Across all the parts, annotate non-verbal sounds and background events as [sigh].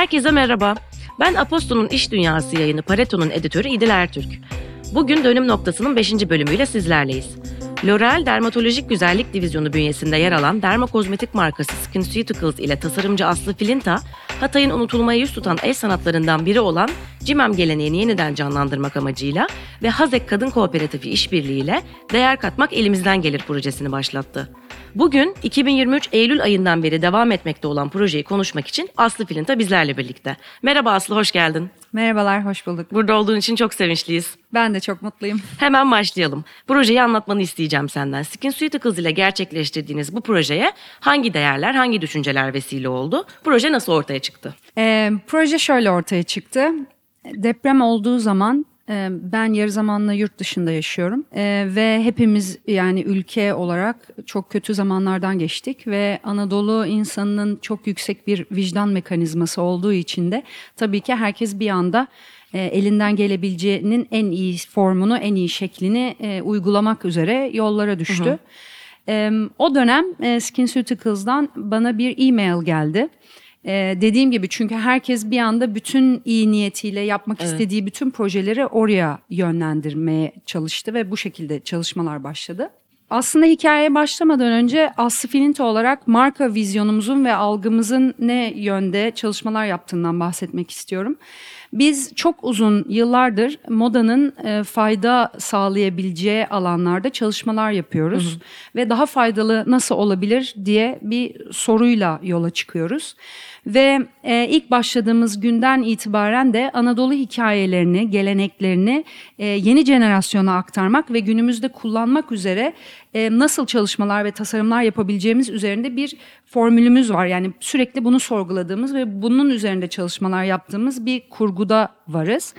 Herkese merhaba. Ben Aposto'nun İş Dünyası yayını Pareto'nun editörü İdil Ertürk. Bugün dönüm noktasının 5. bölümüyle sizlerleyiz. L'Oreal Dermatolojik Güzellik Divizyonu bünyesinde yer alan dermokozmetik markası SkinCeuticals ile tasarımcı Aslı Filinta, Hatay'ın unutulmaya yüz tutan el sanatlarından biri olan CİMEM geleneğini yeniden canlandırmak amacıyla ve Hazek Kadın Kooperatifi işbirliğiyle Değer Katmak Elimizden Gelir projesini başlattı. Bugün 2023 Eylül ayından beri devam etmekte olan projeyi konuşmak için Aslı Filinta bizlerle birlikte. Merhaba Aslı, hoş geldin. Merhabalar, hoş bulduk. Burada olduğun için çok sevinçliyiz. Ben de çok mutluyum. Hemen başlayalım. Projeyi anlatmanı isteyeceğim senden. Skin SkinCeuticals ile gerçekleştirdiğiniz bu projeye hangi değerler, hangi düşünceler vesile oldu? Proje nasıl ortaya çıktı? Ee, proje şöyle ortaya çıktı. Deprem olduğu zaman e, ben yarı zamanla yurt dışında yaşıyorum ee, ve hepimiz yani ülke olarak çok kötü zamanlardan geçtik ve Anadolu insanının çok yüksek bir vicdan mekanizması olduğu için de tabii ki herkes bir anda e, elinden gelebileceğinin en iyi formunu, en iyi şeklini e, uygulamak üzere yollara düştü. Hı hı. E, o dönem e, SkinCeuticals'dan bana bir e-mail geldi. Ee, dediğim gibi çünkü herkes bir anda bütün iyi niyetiyle yapmak evet. istediği bütün projeleri oraya yönlendirmeye çalıştı ve bu şekilde çalışmalar başladı. Aslında hikayeye başlamadan önce Aslı Filinto olarak marka vizyonumuzun ve algımızın ne yönde çalışmalar yaptığından bahsetmek istiyorum. Biz çok uzun yıllardır modanın e, fayda sağlayabileceği alanlarda çalışmalar yapıyoruz. Hı hı. Ve daha faydalı nasıl olabilir diye bir soruyla yola çıkıyoruz. Ve e, ilk başladığımız günden itibaren de Anadolu hikayelerini, geleneklerini e, yeni jenerasyona aktarmak ve günümüzde kullanmak üzere e, nasıl çalışmalar ve tasarımlar yapabileceğimiz üzerinde bir formülümüz var. Yani sürekli bunu sorguladığımız ve bunun üzerinde çalışmalar yaptığımız bir kurguda varız.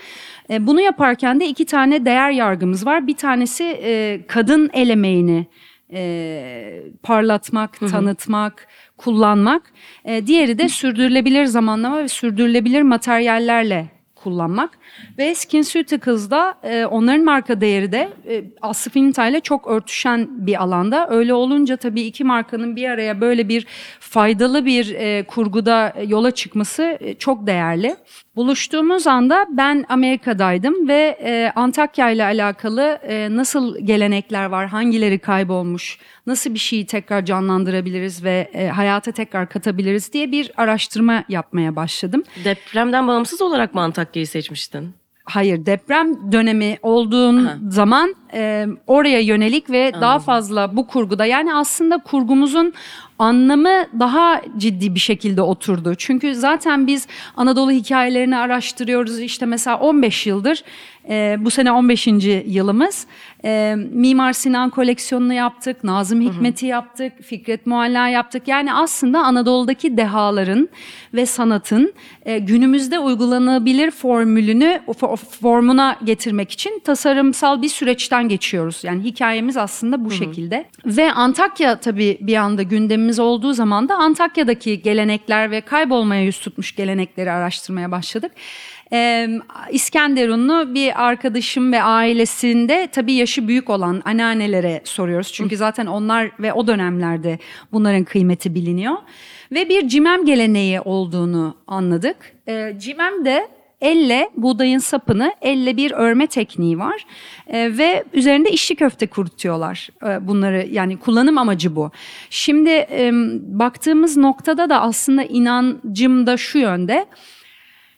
E, bunu yaparken de iki tane değer yargımız var. Bir tanesi e, kadın el emeğini e, parlatmak, hı hı. tanıtmak, kullanmak. E, diğeri de sürdürülebilir zamanlama ve sürdürülebilir materyallerle kullanmak. Ve SkinCeuticals'da e, onların marka değeri de e, Asfinita ile çok örtüşen bir alanda. Öyle olunca tabii iki markanın bir araya böyle bir faydalı bir e, kurguda yola çıkması e, çok değerli. Buluştuğumuz anda ben Amerika'daydım ve e, Antakya ile alakalı e, nasıl gelenekler var, hangileri kaybolmuş, nasıl bir şeyi tekrar canlandırabiliriz ve e, hayata tekrar katabiliriz diye bir araştırma yapmaya başladım. Depremden bağımsız olarak mı Antakya'yı seçmiştin? Hayır deprem dönemi olduğun Aha. zaman e, oraya yönelik ve Anladım. daha fazla bu kurguda yani aslında kurgumuzun anlamı daha ciddi bir şekilde oturdu. Çünkü zaten biz Anadolu hikayelerini araştırıyoruz. İşte mesela 15 yıldır e, bu sene 15. yılımız. E, Mimar Sinan koleksiyonunu yaptık, Nazım Hikmet'i yaptık, Fikret Mualla yaptık. Yani aslında Anadolu'daki dehaların ve sanatın e, günümüzde uygulanabilir formülünü formuna getirmek için tasarımsal bir süreçten geçiyoruz. Yani hikayemiz aslında bu Hı-hı. şekilde. Ve Antakya tabii bir anda gündemimiz olduğu zaman da Antakya'daki gelenekler ve kaybolmaya yüz tutmuş gelenekleri araştırmaya başladık. Ee, İskenderunlu bir arkadaşım ve ailesinde tabii yaşı büyük olan anneannelere soruyoruz. Çünkü zaten onlar ve o dönemlerde bunların kıymeti biliniyor. Ve bir cimem geleneği olduğunu anladık. Ee, cimem de elle buğdayın sapını elle bir örme tekniği var e, ve üzerinde işçi köfte kurutuyorlar e, bunları yani kullanım amacı bu. Şimdi e, baktığımız noktada da aslında inancım da şu yönde.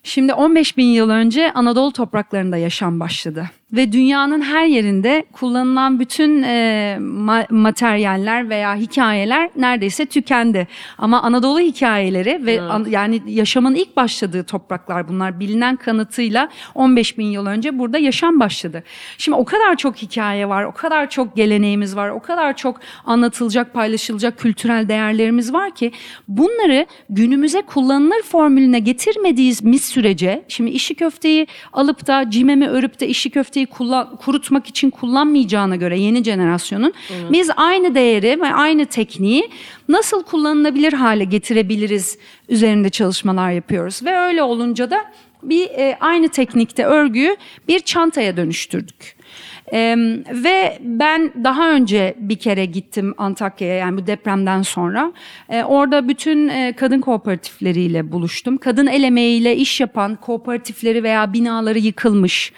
Şimdi 15 bin yıl önce Anadolu topraklarında yaşam başladı ve dünyanın her yerinde kullanılan bütün e, ma- materyaller veya hikayeler neredeyse tükendi. Ama Anadolu hikayeleri ve evet. an, yani yaşamın ilk başladığı topraklar bunlar bilinen kanıtıyla 15 bin yıl önce burada yaşam başladı. Şimdi o kadar çok hikaye var, o kadar çok geleneğimiz var, o kadar çok anlatılacak, paylaşılacak kültürel değerlerimiz var ki bunları günümüze kullanılır formülüne getirmediğimiz sürece şimdi işi köfteyi alıp da cimemi örüp de işi köfteyi şeyi kullan, kurutmak için kullanmayacağına göre yeni jenerasyonun evet. biz aynı değeri ve aynı tekniği nasıl kullanılabilir hale getirebiliriz üzerinde çalışmalar yapıyoruz ve öyle olunca da bir e, aynı teknikte örgüyü bir çantaya dönüştürdük. E, ve ben daha önce bir kere gittim Antakya'ya yani bu depremden sonra. E, orada bütün e, kadın kooperatifleriyle buluştum. Kadın el emeğiyle iş yapan kooperatifleri veya binaları yıkılmış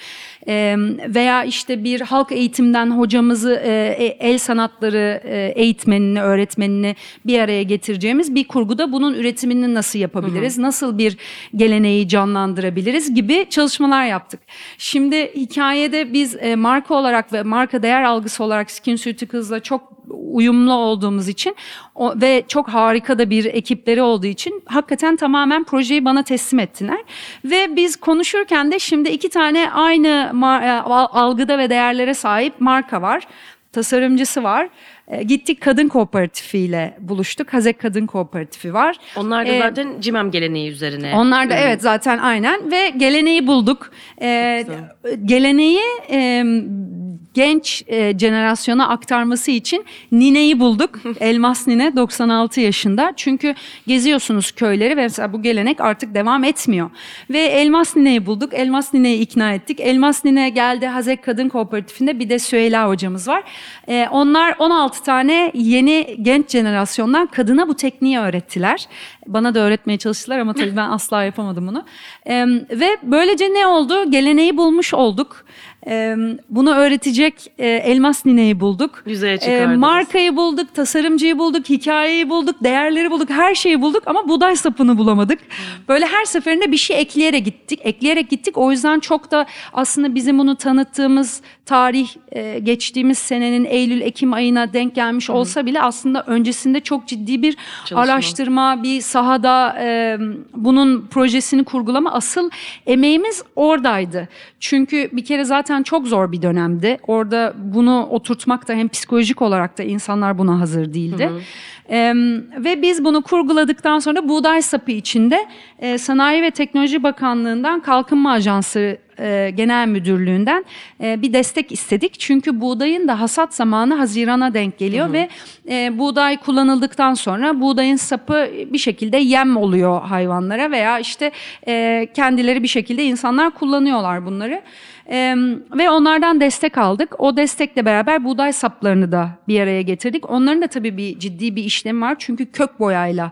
e, veya işte bir halk eğitimden hocamızı e, el sanatları e, eğitmenini, öğretmenini bir araya getireceğimiz bir kurguda bunun üretimini nasıl yapabiliriz, hı hı. nasıl bir geleneği canlandırabiliriz gibi çalışmalar yaptık. Şimdi hikayede biz e, marka olarak ve marka değer algısı olarak Skin SkinCeuticals'la çok uyumlu olduğumuz için o, ve çok harika da bir ekipleri olduğu için hakikaten tamamen projeyi bana teslim ettiler. Ve biz konuşurken de şimdi iki tane aynı e, algıda ve değerlere sahip marka var. Tasarımcısı var. E, gittik kadın kooperatifiyle buluştuk. Hazek Kadın Kooperatifi var. Onlar da e, zaten Cimem geleneği üzerine. Onlar da evet zaten aynen ve geleneği bulduk. E, geleneği e, genç e, jenerasyona aktarması için nineyi bulduk. [laughs] Elmas nine 96 yaşında. Çünkü geziyorsunuz köyleri ve mesela bu gelenek artık devam etmiyor. Ve Elmas nineyi bulduk. Elmas nineyi ikna ettik. Elmas nine geldi Hazek Kadın Kooperatifinde bir de Süheyla hocamız var. E, onlar 16 tane yeni genç jenerasyondan kadına bu tekniği öğrettiler. Bana da öğretmeye çalıştılar ama tabii ben asla yapamadım bunu. E, ve böylece ne oldu? Geleneği bulmuş olduk. E, bunu öğretecek e, elmas nineyi bulduk. Yüzeye çıkardınız. E, markayı bulduk, tasarımcıyı bulduk, hikayeyi bulduk, değerleri bulduk, her şeyi bulduk ama buğday sapını bulamadık. Böyle her seferinde bir şey ekleyerek gittik, ekleyerek gittik. O yüzden çok da aslında bizim bunu tanıttığımız tarih e, geçtiğimiz senenin Eylül-Ekim ayına denk gelmiş olsa bile aslında öncesinde çok ciddi bir Çalışma. araştırma, bir sahada e, bunun projesini kurgulama asıl emeğimiz oradaydı. Çünkü bir kere zaten çok zor bir dönemdi. Orada bunu oturtmak da hem psikolojik olarak da insanlar buna hazır değildi. Hı hı. Ve biz bunu kurguladıktan sonra buğday sapı içinde e, Sanayi ve Teknoloji Bakanlığı'ndan Kalkınma Ajansı e, Genel Müdürlüğü'nden e, bir destek istedik. Çünkü buğdayın da hasat zamanı Haziran'a denk geliyor hı hı. ve e, buğday kullanıldıktan sonra buğdayın sapı bir şekilde yem oluyor hayvanlara veya işte e, kendileri bir şekilde insanlar kullanıyorlar bunları. E, ve onlardan destek aldık. O destekle beraber buğday saplarını da bir araya getirdik. Onların da tabii bir ciddi bir işlemi var. Çünkü kök boyayla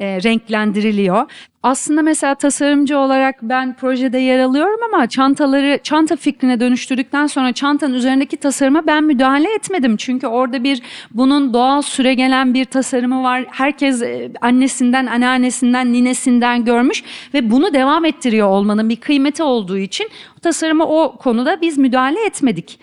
e, renklendiriliyor. Aslında mesela tasarımcı olarak ben projede yer alıyorum ama çantaları çanta fikrine dönüştürdükten sonra çantanın üzerindeki tasarıma ben müdahale etmedim. Çünkü orada bir bunun doğal süre gelen bir tasarımı var. Herkes e, annesinden, anneannesinden, ninesinden görmüş ve bunu devam ettiriyor olmanın bir kıymeti olduğu için tasarıma o konuda biz müdahale etmedik.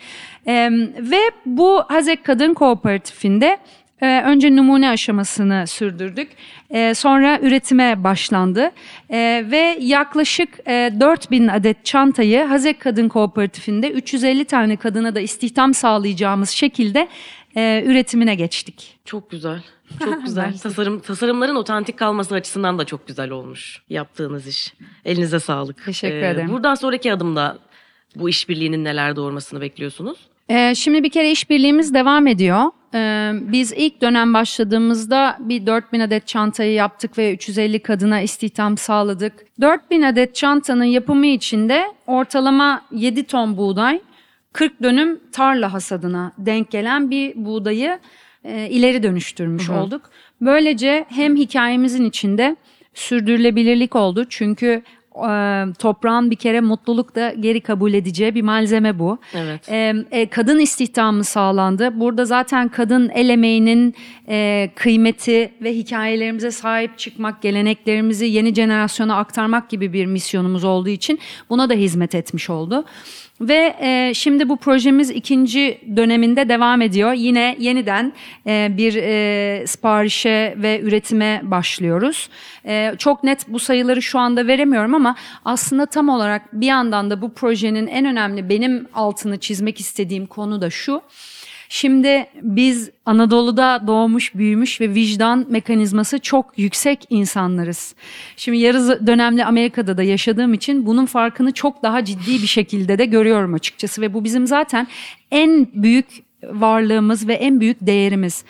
Ee, ve bu Hazek Kadın Kooperatifinde ee, önce numune aşamasını sürdürdük. Ee, sonra üretime başlandı. Ee, ve yaklaşık e, 4000 adet çantayı Hazek Kadın Kooperatifinde 350 tane kadına da istihdam sağlayacağımız şekilde e, üretimine geçtik. Çok güzel. [laughs] Çok güzel. Tasarım tasarımların otantik kalması açısından da çok güzel olmuş yaptığınız iş. Elinize sağlık. Teşekkür ee, ederim. Buradan sonraki adımda bu işbirliğinin neler doğurmasını bekliyorsunuz? Ee, şimdi bir kere işbirliğimiz devam ediyor. Ee, biz ilk dönem başladığımızda bir 4000 adet çantayı yaptık ve 350 kadına istihdam sağladık. 4000 adet çantanın yapımı için de ortalama 7 ton buğday, 40 dönüm tarla hasadına denk gelen bir buğdayı e, ileri dönüştürmüş hı hı. olduk. Böylece hem hikayemizin içinde sürdürülebilirlik oldu çünkü e, toprağın bir kere mutluluk da geri kabul edeceği bir malzeme bu. Evet. E, e, kadın istihdamı sağlandı. Burada zaten kadın el emeğinin e, kıymeti ve hikayelerimize sahip çıkmak, geleneklerimizi yeni jenerasyona aktarmak gibi bir misyonumuz olduğu için buna da hizmet etmiş oldu. Ve e, şimdi bu projemiz ikinci döneminde devam ediyor. Yine yeniden e, bir e, siparişe ve üretime başlıyoruz. E, çok net bu sayıları şu anda veremiyorum ama aslında tam olarak bir yandan da bu projenin en önemli benim altını çizmek istediğim konu da şu. Şimdi biz Anadolu'da doğmuş, büyümüş ve vicdan mekanizması çok yüksek insanlarız. Şimdi yarı dönemli Amerika'da da yaşadığım için bunun farkını çok daha ciddi bir şekilde de görüyorum açıkçası ve bu bizim zaten en büyük varlığımız ve en büyük değerimiz.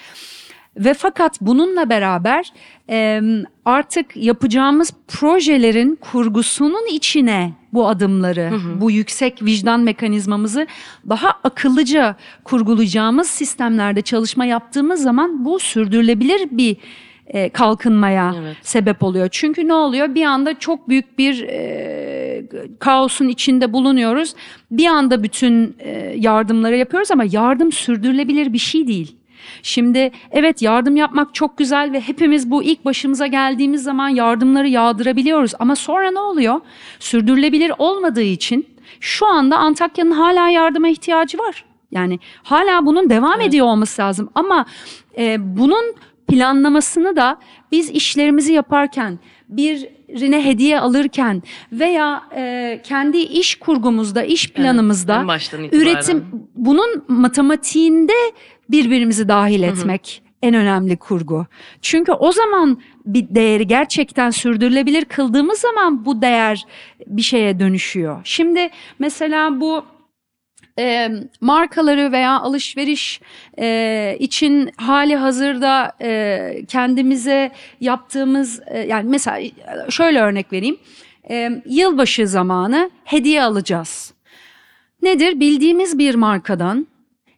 Ve fakat bununla beraber e, artık yapacağımız projelerin kurgusunun içine bu adımları, bu yüksek vicdan mekanizmamızı daha akıllıca kurgulayacağımız sistemlerde çalışma yaptığımız zaman bu sürdürülebilir bir e, kalkınmaya Evet. sebep oluyor. Çünkü ne oluyor? Bir anda çok büyük bir e, kaosun içinde bulunuyoruz. Bir anda bütün e, yardımları yapıyoruz ama yardım sürdürülebilir bir şey değil. Şimdi evet yardım yapmak çok güzel ve hepimiz bu ilk başımıza geldiğimiz zaman yardımları yağdırabiliyoruz. Ama sonra ne oluyor? Sürdürülebilir olmadığı için şu anda Antakya'nın hala yardıma ihtiyacı var. Yani hala bunun devam ediyor olması lazım. Ama e, bunun planlamasını da biz işlerimizi yaparken birine hediye alırken veya e, kendi iş kurgumuzda, iş planımızda itibaren. üretim bunun matematiğinde birbirimizi dahil etmek en önemli kurgu. Çünkü o zaman bir değeri gerçekten sürdürülebilir kıldığımız zaman bu değer bir şeye dönüşüyor. Şimdi mesela bu e, markaları veya alışveriş e, için hali hazırda e, kendimize yaptığımız e, yani mesela şöyle örnek vereyim. E, yılbaşı zamanı hediye alacağız. Nedir? Bildiğimiz bir markadan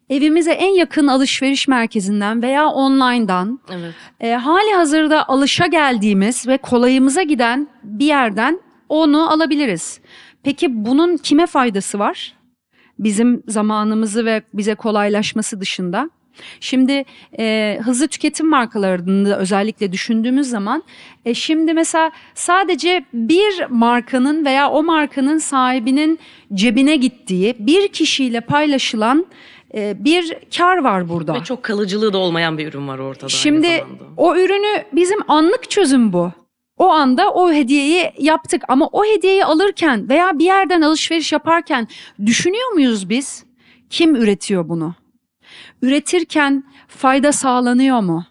evimize en yakın alışveriş merkezinden veya online'dan Evet. e, hali hazırda alışa geldiğimiz ve kolayımıza giden bir yerden onu alabiliriz. Peki bunun kime faydası var? Bizim zamanımızı ve bize kolaylaşması dışında. Şimdi e, hızlı tüketim markalarını da özellikle düşündüğümüz zaman e, şimdi mesela sadece bir markanın veya o markanın sahibinin cebine gittiği bir kişiyle paylaşılan e, bir kar var burada. Ve çok kalıcılığı da olmayan bir ürün var ortada Şimdi o ürünü bizim anlık çözüm bu. O anda o hediyeyi yaptık ama o hediyeyi alırken veya bir yerden alışveriş yaparken düşünüyor muyuz biz? Kim üretiyor bunu? Üretirken fayda sağlanıyor mu?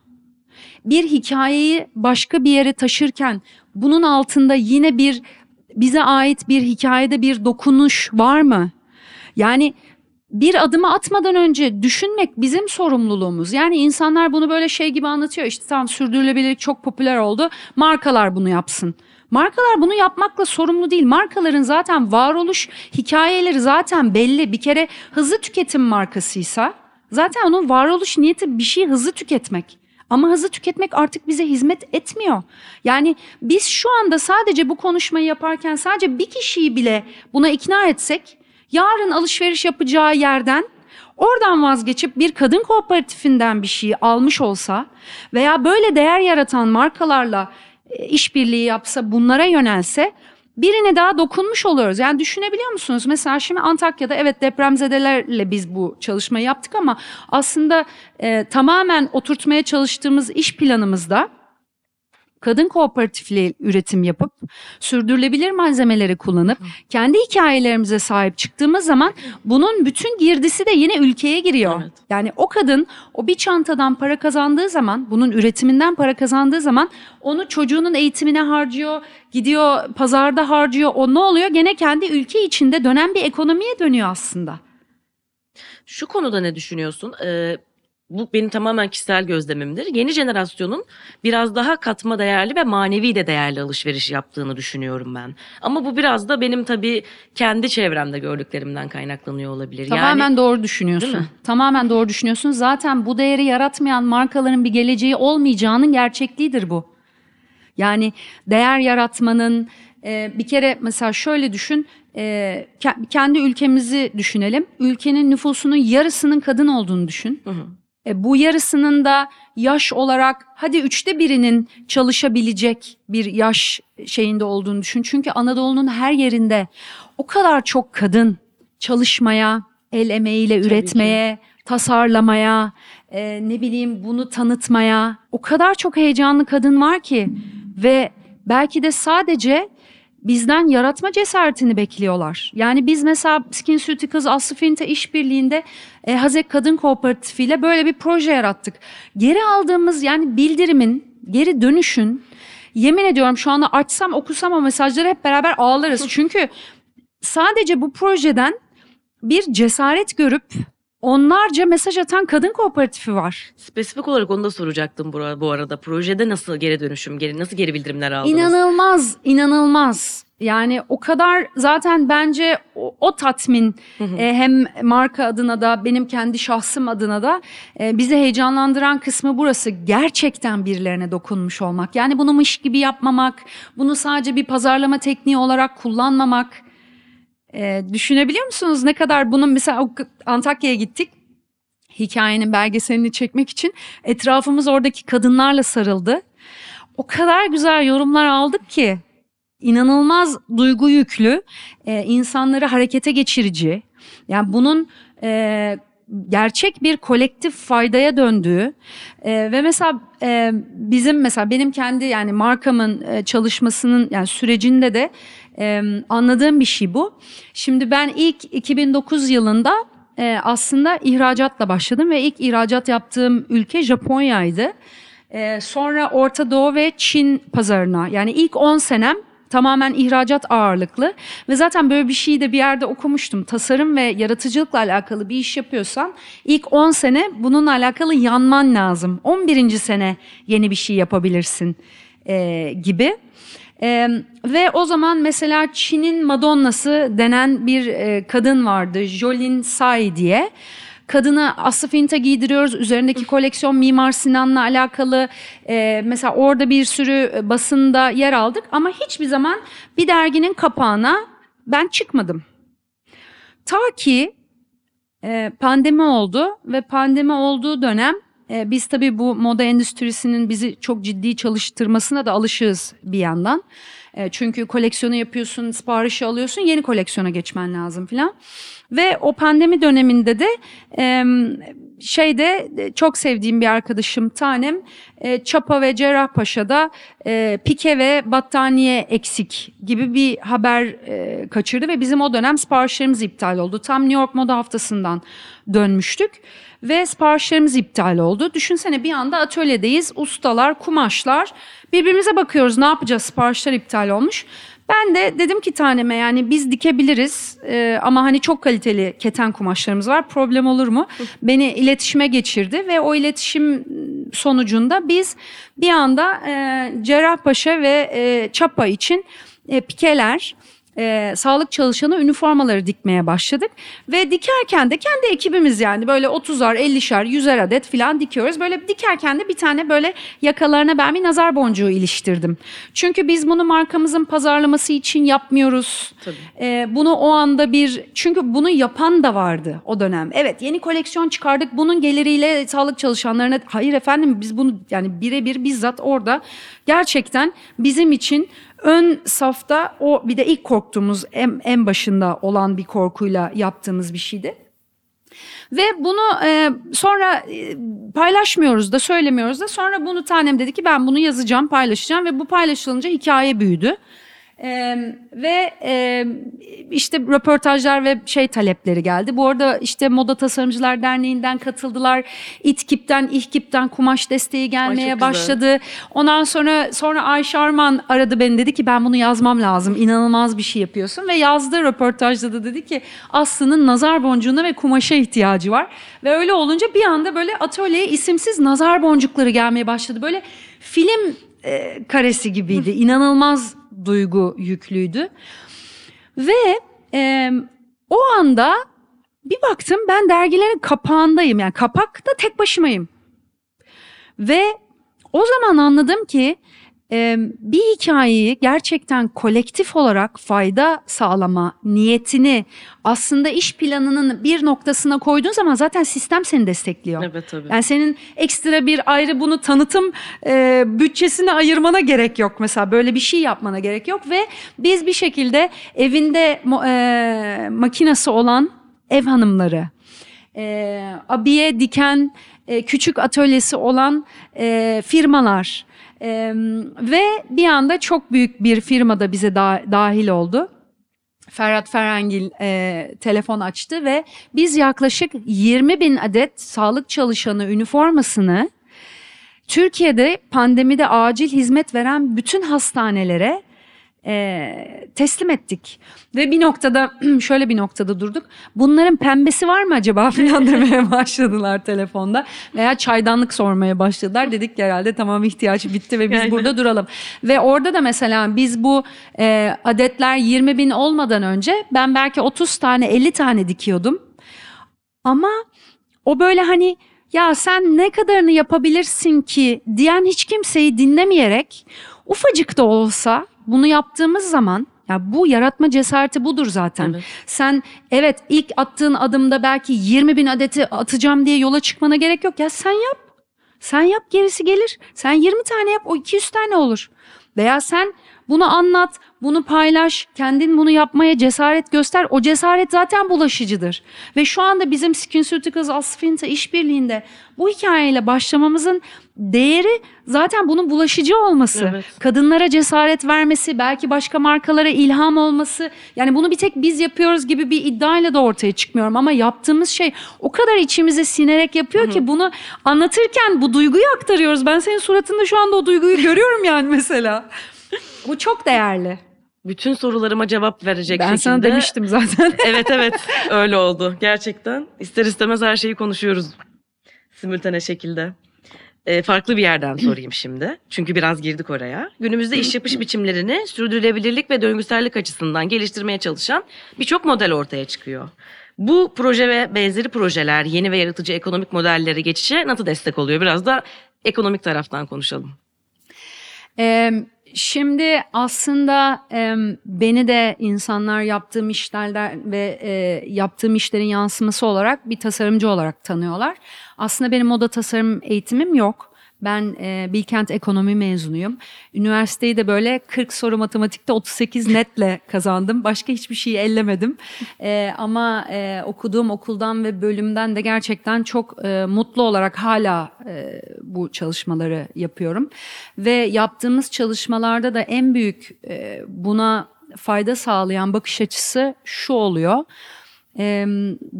Bir hikayeyi başka bir yere taşırken bunun altında yine bir bize ait bir hikayede bir dokunuş var mı? Yani bir adımı atmadan önce düşünmek bizim sorumluluğumuz. Yani insanlar bunu böyle şey gibi anlatıyor. İşte tamam sürdürülebilirlik çok popüler oldu. Markalar bunu yapsın. Markalar bunu yapmakla sorumlu değil. Markaların zaten varoluş hikayeleri zaten belli. Bir kere hızlı tüketim markasıysa zaten onun varoluş niyeti bir şey hızlı tüketmek. Ama hızlı tüketmek artık bize hizmet etmiyor. Yani biz şu anda sadece bu konuşmayı yaparken sadece bir kişiyi bile buna ikna etsek yarın alışveriş yapacağı yerden oradan vazgeçip bir kadın kooperatifinden bir şey almış olsa veya böyle değer yaratan markalarla e, işbirliği yapsa bunlara yönelse birine daha dokunmuş oluyoruz. Yani düşünebiliyor musunuz? Mesela şimdi Antakya'da evet depremzedelerle biz bu çalışmayı yaptık ama aslında e, tamamen oturtmaya çalıştığımız iş planımızda kadın kooperatifle üretim yapıp sürdürülebilir malzemeleri kullanıp kendi hikayelerimize sahip çıktığımız zaman bunun bütün girdisi de yine ülkeye giriyor. Evet. Yani o kadın o bir çantadan para kazandığı zaman bunun üretiminden para kazandığı zaman onu çocuğunun eğitimine harcıyor, gidiyor pazarda harcıyor. O ne oluyor? Gene kendi ülke içinde dönen bir ekonomiye dönüyor aslında. Şu konuda ne düşünüyorsun? Ee, bu benim tamamen kişisel gözlemimdir. Yeni jenerasyonun biraz daha katma değerli ve manevi de değerli alışveriş yaptığını düşünüyorum ben. Ama bu biraz da benim tabii kendi çevremde gördüklerimden kaynaklanıyor olabilir. Tamamen yani doğru düşünüyorsun. Tamamen doğru düşünüyorsun. Zaten bu değeri yaratmayan markaların bir geleceği olmayacağının gerçekliğidir bu. Yani değer yaratmanın e, bir kere mesela şöyle düşün. e, ke- kendi ülkemizi düşünelim. Ülkenin nüfusunun yarısının kadın olduğunu düşün. Hı hı. E, bu yarısının da yaş olarak hadi üçte birinin çalışabilecek bir yaş şeyinde olduğunu düşün. Çünkü Anadolu'nun her yerinde o kadar çok kadın çalışmaya, el emeğiyle Tabii üretmeye, tasarlamaya, e, ne bileyim bunu tanıtmaya o kadar çok heyecanlı kadın var ki ve belki de sadece bizden yaratma cesaretini bekliyorlar. Yani biz mesela SkinCeuticals Aslı Fint'e işbirliğinde e, Hazek Kadın Kooperatifi ile böyle bir proje yarattık. Geri aldığımız yani bildirimin, geri dönüşün yemin ediyorum şu anda açsam okusam o mesajları hep beraber ağlarız. [laughs] Çünkü sadece bu projeden bir cesaret görüp onlarca mesaj atan kadın kooperatifi var. Spesifik olarak onu da soracaktım bu, arada. Projede nasıl geri dönüşüm, geri, nasıl geri bildirimler aldınız? İnanılmaz, inanılmaz. Yani o kadar zaten bence o, o tatmin e, hem marka adına da benim kendi şahsım adına da e, bizi heyecanlandıran kısmı burası. Gerçekten birilerine dokunmuş olmak. Yani bunu mış gibi yapmamak, bunu sadece bir pazarlama tekniği olarak kullanmamak. E, düşünebiliyor musunuz ne kadar bunun mesela Antakya'ya gittik hikayenin belgeselini çekmek için etrafımız oradaki kadınlarla sarıldı. O kadar güzel yorumlar aldık ki inanılmaz duygu yüklü, e, insanları harekete geçirici. Yani bunun e, gerçek bir kolektif faydaya döndüğü e, ve mesela e, bizim mesela benim kendi yani markamın e, çalışmasının yani sürecinde de e, anladığım bir şey bu. Şimdi ben ilk 2009 yılında e, aslında ihracatla başladım ve ilk ihracat yaptığım ülke Japonya'ydı. E, sonra Orta Doğu ve Çin pazarına yani ilk 10 senem tamamen ihracat ağırlıklı ve zaten böyle bir şeyi de bir yerde okumuştum. Tasarım ve yaratıcılıkla alakalı bir iş yapıyorsan ilk 10 sene bununla alakalı yanman lazım. 11. sene yeni bir şey yapabilirsin e, gibi. E, ve o zaman mesela Çin'in Madonna'sı denen bir e, kadın vardı. Jolin Tsai diye. Kadını Aslı Fint'e giydiriyoruz. Üzerindeki koleksiyon Mimar Sinan'la alakalı. Ee, mesela orada bir sürü e, basında yer aldık. Ama hiçbir zaman bir derginin kapağına ben çıkmadım. Ta ki e, pandemi oldu ve pandemi olduğu dönem e, biz tabii bu moda endüstrisinin bizi çok ciddi çalıştırmasına da alışığız bir yandan. E, çünkü koleksiyonu yapıyorsun, siparişi alıyorsun, yeni koleksiyona geçmen lazım filan. Ve o pandemi döneminde de e, şeyde çok sevdiğim bir arkadaşım tanem e, Çapa ve Cerrahpaşa'da e, pike ve battaniye eksik gibi bir haber e, kaçırdı ve bizim o dönem siparişlerimiz iptal oldu. Tam New York Moda Haftası'ndan dönmüştük ve siparişlerimiz iptal oldu. Düşünsene bir anda atölyedeyiz, ustalar, kumaşlar birbirimize bakıyoruz ne yapacağız siparişler iptal olmuş. Ben de dedim ki taneme yani biz dikebiliriz e, ama hani çok kaliteli keten kumaşlarımız var problem olur mu? Beni iletişime geçirdi ve o iletişim sonucunda biz bir anda e, Cerrahpaşa ve e, Çapa için e, pikeler e, sağlık çalışanı üniformaları dikmeye başladık. Ve dikerken de kendi ekibimiz yani böyle 30'ar, 50'şer, 100'er adet falan dikiyoruz. Böyle dikerken de bir tane böyle yakalarına ben bir nazar boncuğu iliştirdim. Çünkü biz bunu markamızın pazarlaması için yapmıyoruz. Tabii. E, bunu o anda bir çünkü bunu yapan da vardı o dönem. Evet yeni koleksiyon çıkardık bunun geliriyle sağlık çalışanlarına hayır efendim biz bunu yani birebir bizzat orada gerçekten bizim için ön safta o bir de ilk korktuğumuz en, en başında olan bir korkuyla yaptığımız bir şeydi. Ve bunu e, sonra e, paylaşmıyoruz da söylemiyoruz da sonra bunu tanem dedi ki ben bunu yazacağım paylaşacağım ve bu paylaşılınca hikaye büyüdü. Ee, ve e, işte röportajlar ve şey talepleri geldi. Bu arada işte Moda Tasarımcılar Derneği'nden katıldılar. İTKİP'ten, İHKİP'ten kumaş desteği gelmeye güzel. başladı. Ondan sonra sonra Ayşe Arman aradı beni dedi ki ben bunu yazmam lazım. İnanılmaz bir şey yapıyorsun ve yazdı röportajda da dedi ki Aslı'nın nazar boncuğuna ve kumaşa ihtiyacı var. Ve öyle olunca bir anda böyle atölyeye isimsiz nazar boncukları gelmeye başladı. Böyle film e, karesi gibiydi. İnanılmaz duygu yüklüydü. Ve e, o anda bir baktım ben dergilerin kapağındayım. Yani kapakta tek başımayım. Ve o zaman anladım ki bir hikayeyi gerçekten kolektif olarak fayda sağlama niyetini aslında iş planının bir noktasına koyduğun zaman zaten sistem seni destekliyor. Evet tabii. Yani senin ekstra bir ayrı bunu tanıtım e, bütçesine ayırmana gerek yok mesela böyle bir şey yapmana gerek yok ve biz bir şekilde evinde e, makinası olan ev hanımları, e, abiye diken e, küçük atölyesi olan e, firmalar e, ve bir anda çok büyük bir firmada bize da- dahil oldu. Ferhat Ferengil e, telefon açtı ve biz yaklaşık 20 bin adet sağlık çalışanı üniformasını Türkiye'de pandemide acil hizmet veren bütün hastanelere e, teslim ettik. Ve bir noktada [clears throat] şöyle bir noktada durduk. Bunların pembesi var mı acaba [laughs] falan demeye [laughs] başladılar telefonda. Veya çaydanlık sormaya başladılar. Dedik herhalde tamam ihtiyaç bitti ve biz Yani. burada duralım. Ve orada da mesela biz bu e, adetler 20 bin olmadan önce ben belki 30 tane 50 tane dikiyordum. Ama o böyle hani ya sen ne kadarını yapabilirsin ki diyen hiç kimseyi dinlemeyerek ufacık da olsa bunu yaptığımız zaman ya bu yaratma cesareti budur zaten. Evet. Sen evet ilk attığın adımda belki 20 bin adeti atacağım diye yola çıkmana gerek yok. Ya sen yap. Sen yap gerisi gelir. Sen 20 tane yap o 200 tane olur. Veya sen bunu anlat, bunu paylaş, kendin bunu yapmaya cesaret göster. O cesaret zaten bulaşıcıdır. Ve şu anda bizim SkinCeuticals Asfinta işbirliğinde bu hikayeyle başlamamızın değeri zaten bunun bulaşıcı olması. Evet. Kadınlara cesaret vermesi, belki başka markalara ilham olması. Yani bunu bir tek biz yapıyoruz gibi bir iddiayla da ortaya çıkmıyorum ama yaptığımız şey o kadar içimize sinerek yapıyor ki bunu anlatırken bu duyguyu aktarıyoruz. Ben senin suratında şu anda o duyguyu görüyorum yani mesela. Bu çok değerli. Bütün sorularıma cevap verecek ben şekilde. sana demiştim zaten. [laughs] evet evet öyle oldu gerçekten. İster istemez her şeyi konuşuyoruz simultane şekilde. Ee, farklı bir yerden sorayım şimdi. Çünkü biraz girdik oraya. Günümüzde iş yapış biçimlerini sürdürülebilirlik ve döngüsellik açısından geliştirmeye çalışan birçok model ortaya çıkıyor. Bu proje ve benzeri projeler yeni ve yaratıcı ekonomik modellere geçişe nasıl destek oluyor? Biraz da ekonomik taraftan konuşalım. Ee, şimdi aslında e, beni de insanlar yaptığım işlerden ve e, yaptığım işlerin yansıması olarak bir tasarımcı olarak tanıyorlar. Aslında benim moda tasarım eğitimim yok. Ben e, Bilkent Ekonomi mezunuyum. Üniversiteyi de böyle 40 soru matematikte 38 netle kazandım. Başka hiçbir şeyi ellemedim. E, ama e, okuduğum okuldan ve bölümden de gerçekten çok e, mutlu olarak hala e, bu çalışmaları yapıyorum. Ve yaptığımız çalışmalarda da en büyük e, buna fayda sağlayan bakış açısı şu oluyor. E,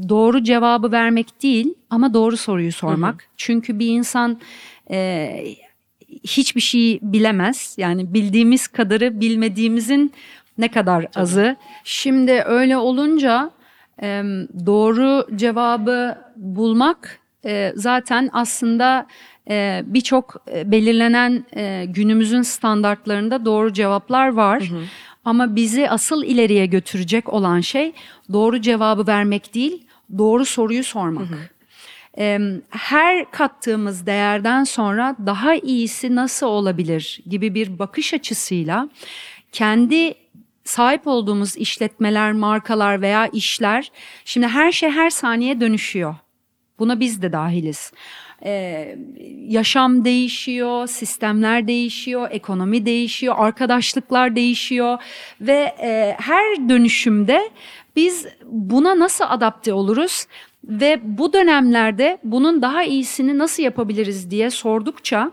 doğru cevabı vermek değil ama doğru soruyu sormak. Çünkü bir insan e, hiçbir şey bilemez. Yani bildiğimiz kadarı bilmediğimizin ne kadar azı. Şimdi öyle olunca e, doğru cevabı bulmak e, zaten aslında e, birçok belirlenen e, günümüzün standartlarında doğru cevaplar var. Ama bizi asıl ileriye götürecek olan şey doğru cevabı vermek değil, doğru soruyu sormak. Em, her kattığımız değerden sonra daha iyisi nasıl olabilir gibi bir bakış açısıyla kendi sahip olduğumuz işletmeler, markalar veya işler şimdi her şey her saniye dönüşüyor. Buna biz de dahiliz. Ee, yaşam değişiyor, sistemler değişiyor, ekonomi değişiyor, arkadaşlıklar değişiyor ve e, her dönüşümde biz buna nasıl adapte oluruz ve bu dönemlerde bunun daha iyisini nasıl yapabiliriz diye sordukça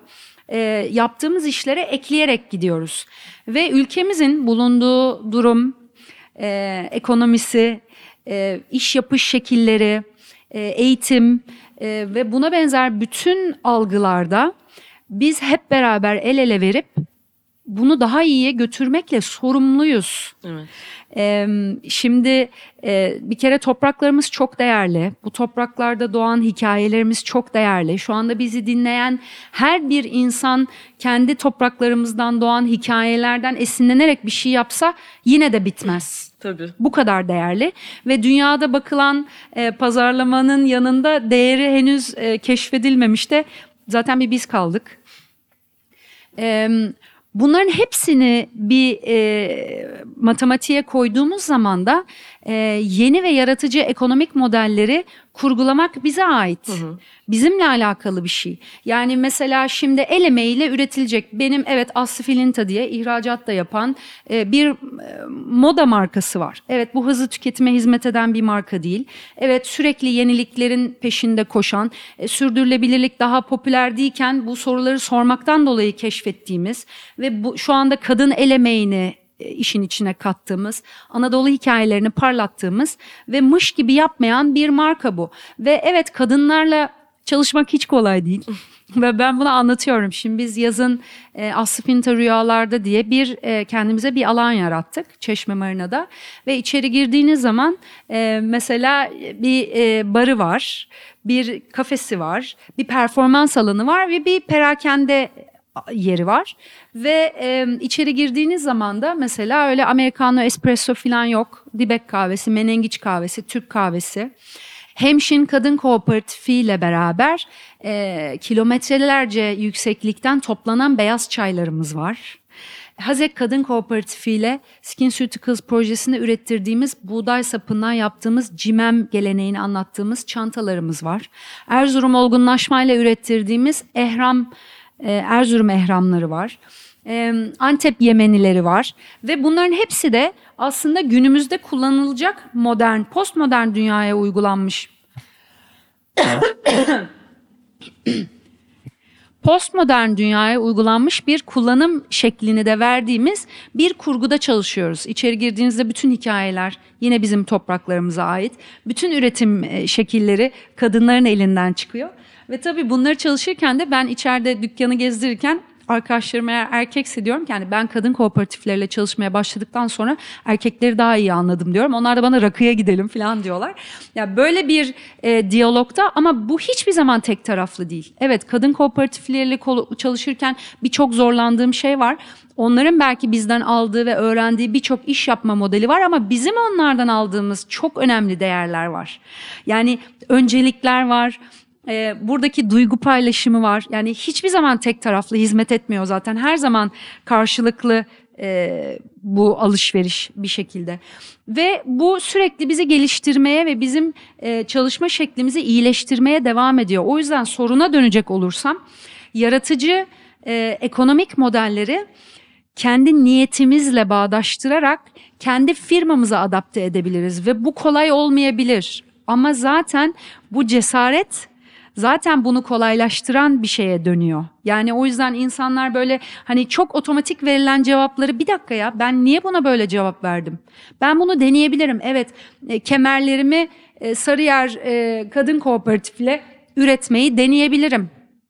e, yaptığımız işlere ekleyerek gidiyoruz. Ve ülkemizin bulunduğu durum, e, ekonomisi, e, iş yapış şekilleri, e, eğitim e, ve buna benzer bütün algılarda biz hep beraber el ele verip bunu daha iyiye götürmekle sorumluyuz. Evet. Ee, şimdi e, bir kere topraklarımız çok değerli. Bu topraklarda doğan hikayelerimiz çok değerli. Şu anda bizi dinleyen her bir insan kendi topraklarımızdan doğan hikayelerden esinlenerek bir şey yapsa yine de bitmez. Tabii. Bu kadar değerli ve dünyada bakılan e, pazarlamanın yanında değeri henüz e, keşfedilmemiş de zaten bir biz kaldık. E, bunların hepsini bir e, matematiğe koyduğumuz zaman da e, yeni ve yaratıcı ekonomik modelleri kurgulamak bize ait. Bizimle alakalı bir şey. Yani mesela şimdi el emeğiyle üretilecek benim evet Aslı Filinta diye ihracat da yapan e, bir e, moda markası var. Evet bu hızlı tüketime hizmet eden bir marka değil. Evet sürekli yeniliklerin peşinde koşan, e, sürdürülebilirlik daha popüler değilken bu soruları sormaktan dolayı keşfettiğimiz ve bu şu anda kadın el emeğini işin içine kattığımız, Anadolu hikayelerini parlattığımız ve mış gibi yapmayan bir marka bu. Ve evet kadınlarla çalışmak hiç kolay değil. [laughs] Ve ben bunu anlatıyorum. Şimdi biz yazın e, Aslı Pinta Rüyalarda diye bir e, kendimize bir alan yarattık Çeşme Marina'da. Ve içeri girdiğiniz zaman e, mesela bir e, barı var, bir kafesi var, bir performans alanı var ve bir perakende yeri var. Ve e, içeri girdiğiniz zaman da mesela öyle americano espresso falan yok. Dibek kahvesi, menengiç kahvesi, Türk kahvesi. Hemşin Kadın Kooperatifi ile beraber e, kilometrelerce yükseklikten toplanan beyaz çaylarımız var. Hazek Kadın Kooperatifi ile Skin Ceuticals projesinde ürettirdiğimiz buğday sapından yaptığımız cimem geleneğini anlattığımız çantalarımız var. Erzurum olgunlaşma ile ürettirdiğimiz ehram, e, Erzurum ehramları var. E, Antep Yemenileri var ve bunların hepsi de aslında günümüzde kullanılacak modern, postmodern dünyaya uygulanmış postmodern dünyaya uygulanmış bir kullanım şeklini de verdiğimiz bir kurguda çalışıyoruz. İçeri girdiğinizde bütün hikayeler yine bizim topraklarımıza ait. Bütün üretim e, şekilleri kadınların elinden çıkıyor. Ve tabii bunları çalışırken de ben içeride dükkanı gezdirirken arkadaşlarım eğer erkekse diyorum ki yani ben kadın kooperatifleriyle çalışmaya başladıktan sonra erkekleri daha iyi anladım diyorum. Onlar da bana rakıya gidelim falan diyorlar. Ya yani böyle bir e, diyalogda ama bu hiçbir zaman tek taraflı değil. Evet kadın kooperatifleriyle çalışırken birçok zorlandığım şey var. Onların belki bizden aldığı ve öğrendiği birçok iş yapma modeli var ama bizim onlardan aldığımız çok önemli değerler var. Yani öncelikler var e, buradaki duygu paylaşımı var. Yani hiçbir zaman tek taraflı hizmet etmiyor zaten. Her zaman karşılıklı e, bu alışveriş bir şekilde. Ve bu sürekli bizi geliştirmeye ve bizim e, çalışma şeklimizi iyileştirmeye devam ediyor. O yüzden soruna dönecek olursam yaratıcı e, ekonomik modelleri kendi niyetimizle bağdaştırarak kendi firmamıza adapte edebiliriz ve bu kolay olmayabilir. Ama zaten bu cesaret zaten bunu kolaylaştıran bir şeye dönüyor. Yani o yüzden insanlar böyle hani çok otomatik verilen cevapları bir dakika ya ben niye buna böyle cevap verdim? Ben bunu deneyebilirim. Evet e, kemerlerimi e, Sarıyer e, Kadın Kooperatifle üretmeyi deneyebilirim.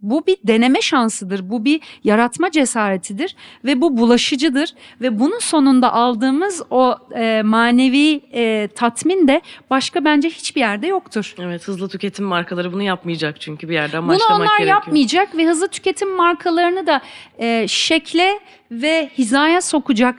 Bu bir deneme şansıdır, bu bir yaratma cesaretidir ve bu bulaşıcıdır ve bunun sonunda aldığımız o e, manevi e, tatmin de başka bence hiçbir yerde yoktur. Evet, hızlı tüketim markaları bunu yapmayacak çünkü bir yerden başlamak gerekiyor. Bunu onlar yapmayacak ve hızlı tüketim markalarını da e, şekle ve hizaya sokacak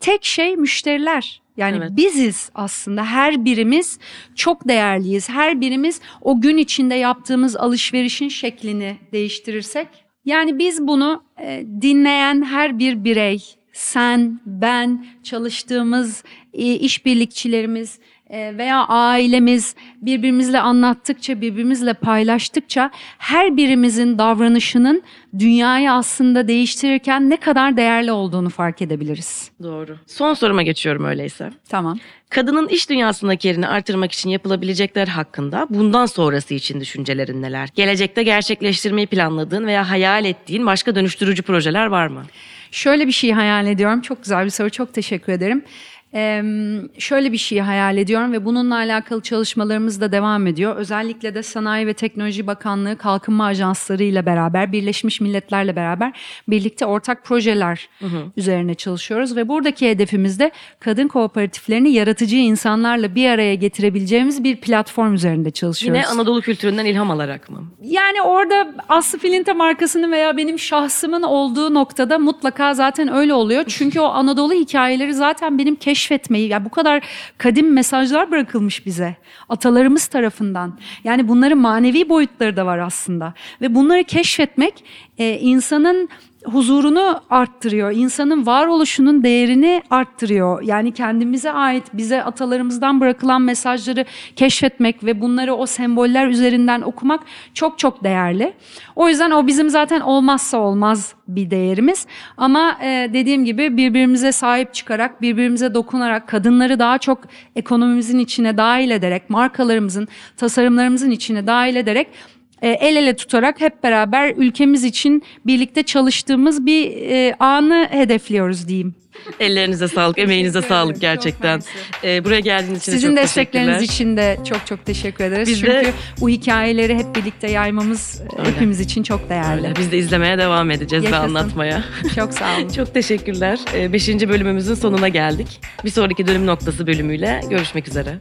tek şey müşteriler. Yani evet. biziz aslında her birimiz çok değerliyiz. Her birimiz o gün içinde yaptığımız alışverişin şeklini değiştirirsek. Yani biz bunu e, dinleyen her bir birey, sen, ben, çalıştığımız e, işbirlikçilerimiz, veya ailemiz birbirimizle anlattıkça, birbirimizle paylaştıkça her birimizin davranışının dünyayı aslında değiştirirken ne kadar değerli olduğunu fark edebiliriz. Doğru. Son soruma geçiyorum öyleyse. Tamam. Kadının iş dünyasındaki yerini artırmak için yapılabilecekler hakkında bundan sonrası için düşüncelerin neler? Gelecekte gerçekleştirmeyi planladığın veya hayal ettiğin başka dönüştürücü projeler var mı? Şöyle bir şey hayal ediyorum. Çok güzel bir soru. Çok teşekkür ederim. Ee, şöyle bir şey hayal ediyorum ve bununla alakalı çalışmalarımız da devam ediyor. Özellikle de Sanayi ve Teknoloji Bakanlığı Kalkınma Ajansları ile beraber, Birleşmiş Milletler'le beraber birlikte ortak projeler hı hı. üzerine çalışıyoruz ve buradaki hedefimiz de kadın kooperatiflerini yaratıcı insanlarla bir araya getirebileceğimiz bir platform üzerinde çalışıyoruz. Yine Anadolu kültüründen ilham alarak mı? Yani orada Aslı Filinta markasının veya benim şahsımın olduğu noktada mutlaka zaten öyle oluyor. Çünkü o Anadolu hikayeleri zaten benim keşfim keşfetmeyi, yani bu kadar kadim mesajlar bırakılmış bize atalarımız tarafından. Yani bunların manevi boyutları da var aslında. Ve bunları keşfetmek e, insanın huzurunu arttırıyor. İnsanın varoluşunun değerini arttırıyor. Yani kendimize ait bize atalarımızdan bırakılan mesajları keşfetmek ve bunları o semboller üzerinden okumak çok çok değerli. O yüzden o bizim zaten olmazsa olmaz bir değerimiz. Ama e, dediğim gibi birbirimize sahip çıkarak, birbirimize dokunarak, kadınları daha çok ekonomimizin içine dahil ederek, markalarımızın, tasarımlarımızın içine dahil ederek el ele tutarak hep beraber ülkemiz için birlikte çalıştığımız bir e, anı hedefliyoruz diyeyim. Ellerinize sağlık, emeğinize Teşekkür sağlık ederim, gerçekten. Ee, buraya geldiğiniz için Sizin çok destekleriniz için de çok çok teşekkür ederiz. Biz Çünkü de- bu hikayeleri hep birlikte yaymamız e, Öyle. hepimiz için çok değerli. Öyle, Biz de izlemeye devam edeceğiz ve Yaşasın. anlatmaya. [laughs] Çok sağ olun. Çok teşekkürler. Ee, Beşinci bölümümüzün sonuna geldik. Bir sonraki dönüm noktası bölümüyle görüşmek üzere.